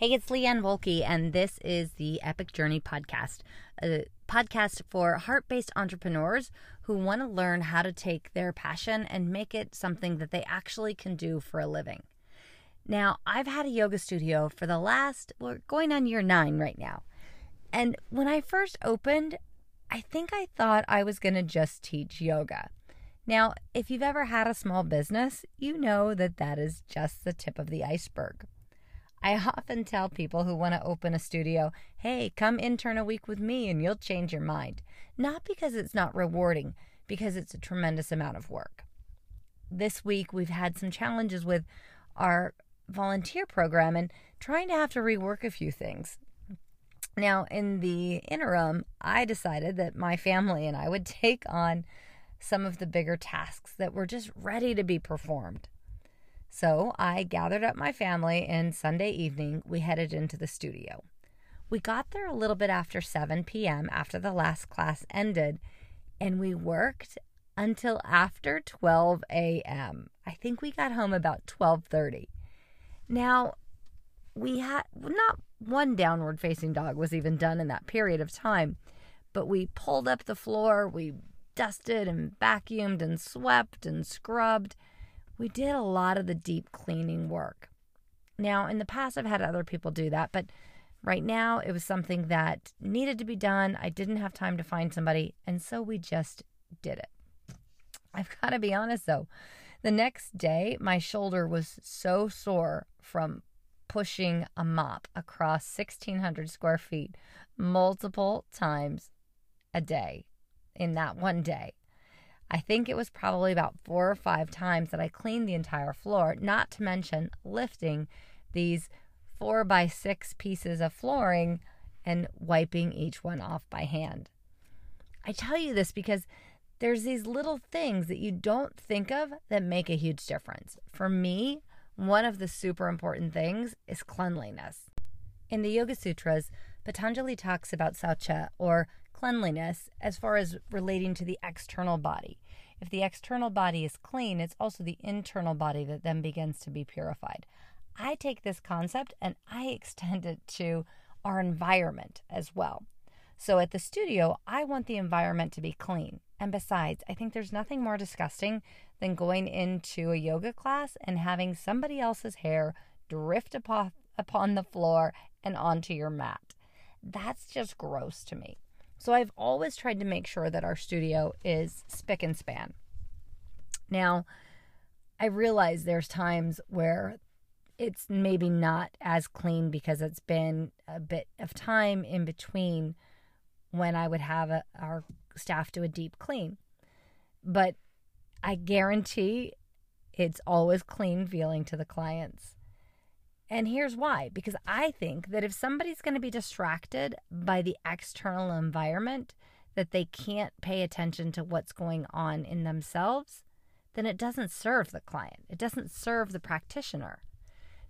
Hey, it's Leanne Wolke, and this is the Epic Journey Podcast, a podcast for heart based entrepreneurs who want to learn how to take their passion and make it something that they actually can do for a living. Now, I've had a yoga studio for the last, we're going on year nine right now. And when I first opened, I think I thought I was going to just teach yoga. Now, if you've ever had a small business, you know that that is just the tip of the iceberg. I often tell people who want to open a studio, hey, come intern a week with me and you'll change your mind. Not because it's not rewarding, because it's a tremendous amount of work. This week, we've had some challenges with our volunteer program and trying to have to rework a few things. Now, in the interim, I decided that my family and I would take on some of the bigger tasks that were just ready to be performed. So I gathered up my family, and Sunday evening we headed into the studio. We got there a little bit after 7 p.m. after the last class ended, and we worked until after 12 a.m. I think we got home about 12:30. Now, we had not one downward facing dog was even done in that period of time, but we pulled up the floor, we dusted and vacuumed and swept and scrubbed we did a lot of the deep cleaning work. Now, in the past, I've had other people do that, but right now it was something that needed to be done. I didn't have time to find somebody, and so we just did it. I've got to be honest though, the next day, my shoulder was so sore from pushing a mop across 1,600 square feet multiple times a day in that one day. I think it was probably about four or five times that I cleaned the entire floor, not to mention lifting these four by six pieces of flooring and wiping each one off by hand. I tell you this because there's these little things that you don't think of that make a huge difference. For me, one of the super important things is cleanliness. In the Yoga Sutras, Patanjali talks about saucha or cleanliness as far as relating to the external body. If the external body is clean, it's also the internal body that then begins to be purified. I take this concept and I extend it to our environment as well. So at the studio, I want the environment to be clean. And besides, I think there's nothing more disgusting than going into a yoga class and having somebody else's hair drift upon, upon the floor and onto your mat. That's just gross to me. So I've always tried to make sure that our studio is spick and span. Now, I realize there's times where it's maybe not as clean because it's been a bit of time in between when I would have a, our staff do a deep clean. But I guarantee it's always clean feeling to the clients. And here's why because I think that if somebody's going to be distracted by the external environment, that they can't pay attention to what's going on in themselves, then it doesn't serve the client. It doesn't serve the practitioner.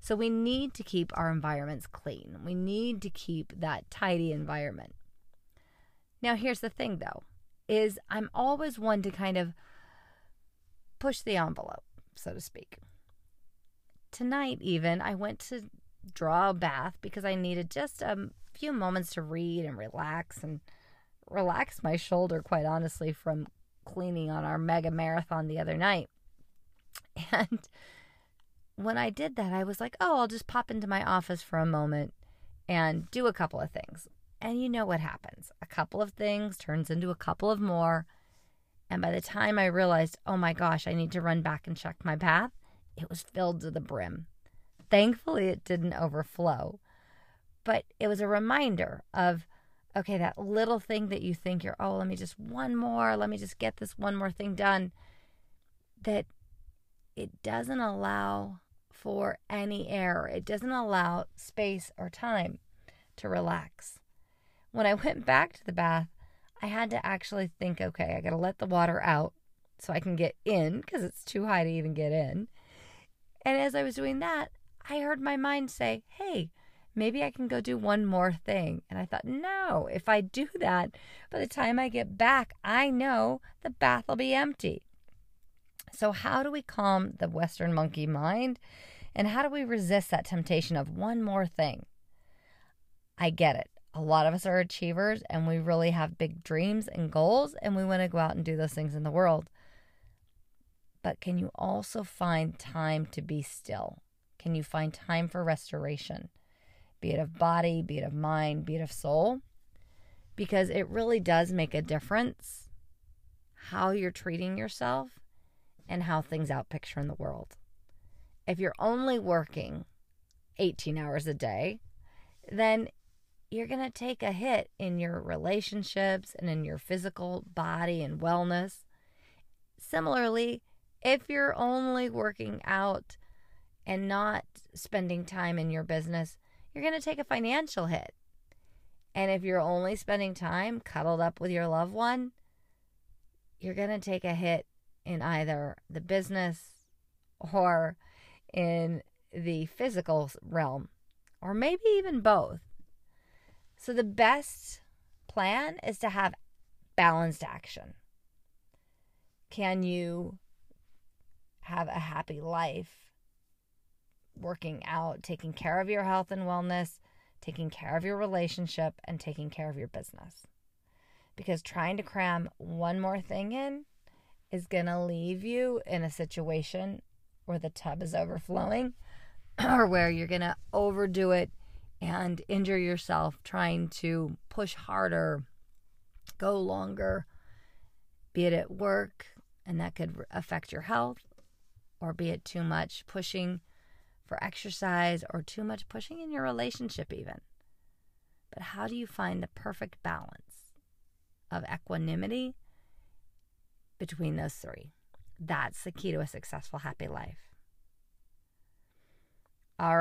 So we need to keep our environments clean. We need to keep that tidy environment. Now here's the thing though, is I'm always one to kind of push the envelope, so to speak tonight, even, I went to draw a bath because I needed just a few moments to read and relax and relax my shoulder, quite honestly, from cleaning on our mega marathon the other night. And when I did that, I was like, oh, I'll just pop into my office for a moment and do a couple of things. And you know what happens a couple of things turns into a couple of more. And by the time I realized, oh my gosh, I need to run back and check my bath, it was filled to the brim. Thankfully, it didn't overflow. But it was a reminder of, okay, that little thing that you think you're, oh, let me just one more, let me just get this one more thing done, that it doesn't allow for any error. It doesn't allow space or time to relax. When I went back to the bath, I had to actually think, okay, I got to let the water out so I can get in because it's too high to even get in. And as I was doing that, I heard my mind say, hey, maybe I can go do one more thing. And I thought, no, if I do that, by the time I get back, I know the bath will be empty. So, how do we calm the Western monkey mind? And how do we resist that temptation of one more thing? I get it. A lot of us are achievers and we really have big dreams and goals, and we want to go out and do those things in the world. But can you also find time to be still? Can you find time for restoration? Be it of body, be it of mind, be it of soul? Because it really does make a difference how you're treating yourself and how things outpicture in the world. If you're only working 18 hours a day, then you're going to take a hit in your relationships and in your physical body and wellness. Similarly, if you're only working out and not spending time in your business, you're going to take a financial hit. And if you're only spending time cuddled up with your loved one, you're going to take a hit in either the business or in the physical realm, or maybe even both. So, the best plan is to have balanced action. Can you have a happy life working out, taking care of your health and wellness, taking care of your relationship, and taking care of your business? Because trying to cram one more thing in is going to leave you in a situation where the tub is overflowing or where you're going to overdo it and injure yourself trying to push harder, go longer, be it at work, and that could affect your health, or be it too much pushing for exercise or too much pushing in your relationship, even. But how do you find the perfect balance of equanimity between those three? That's the key to a successful, happy life.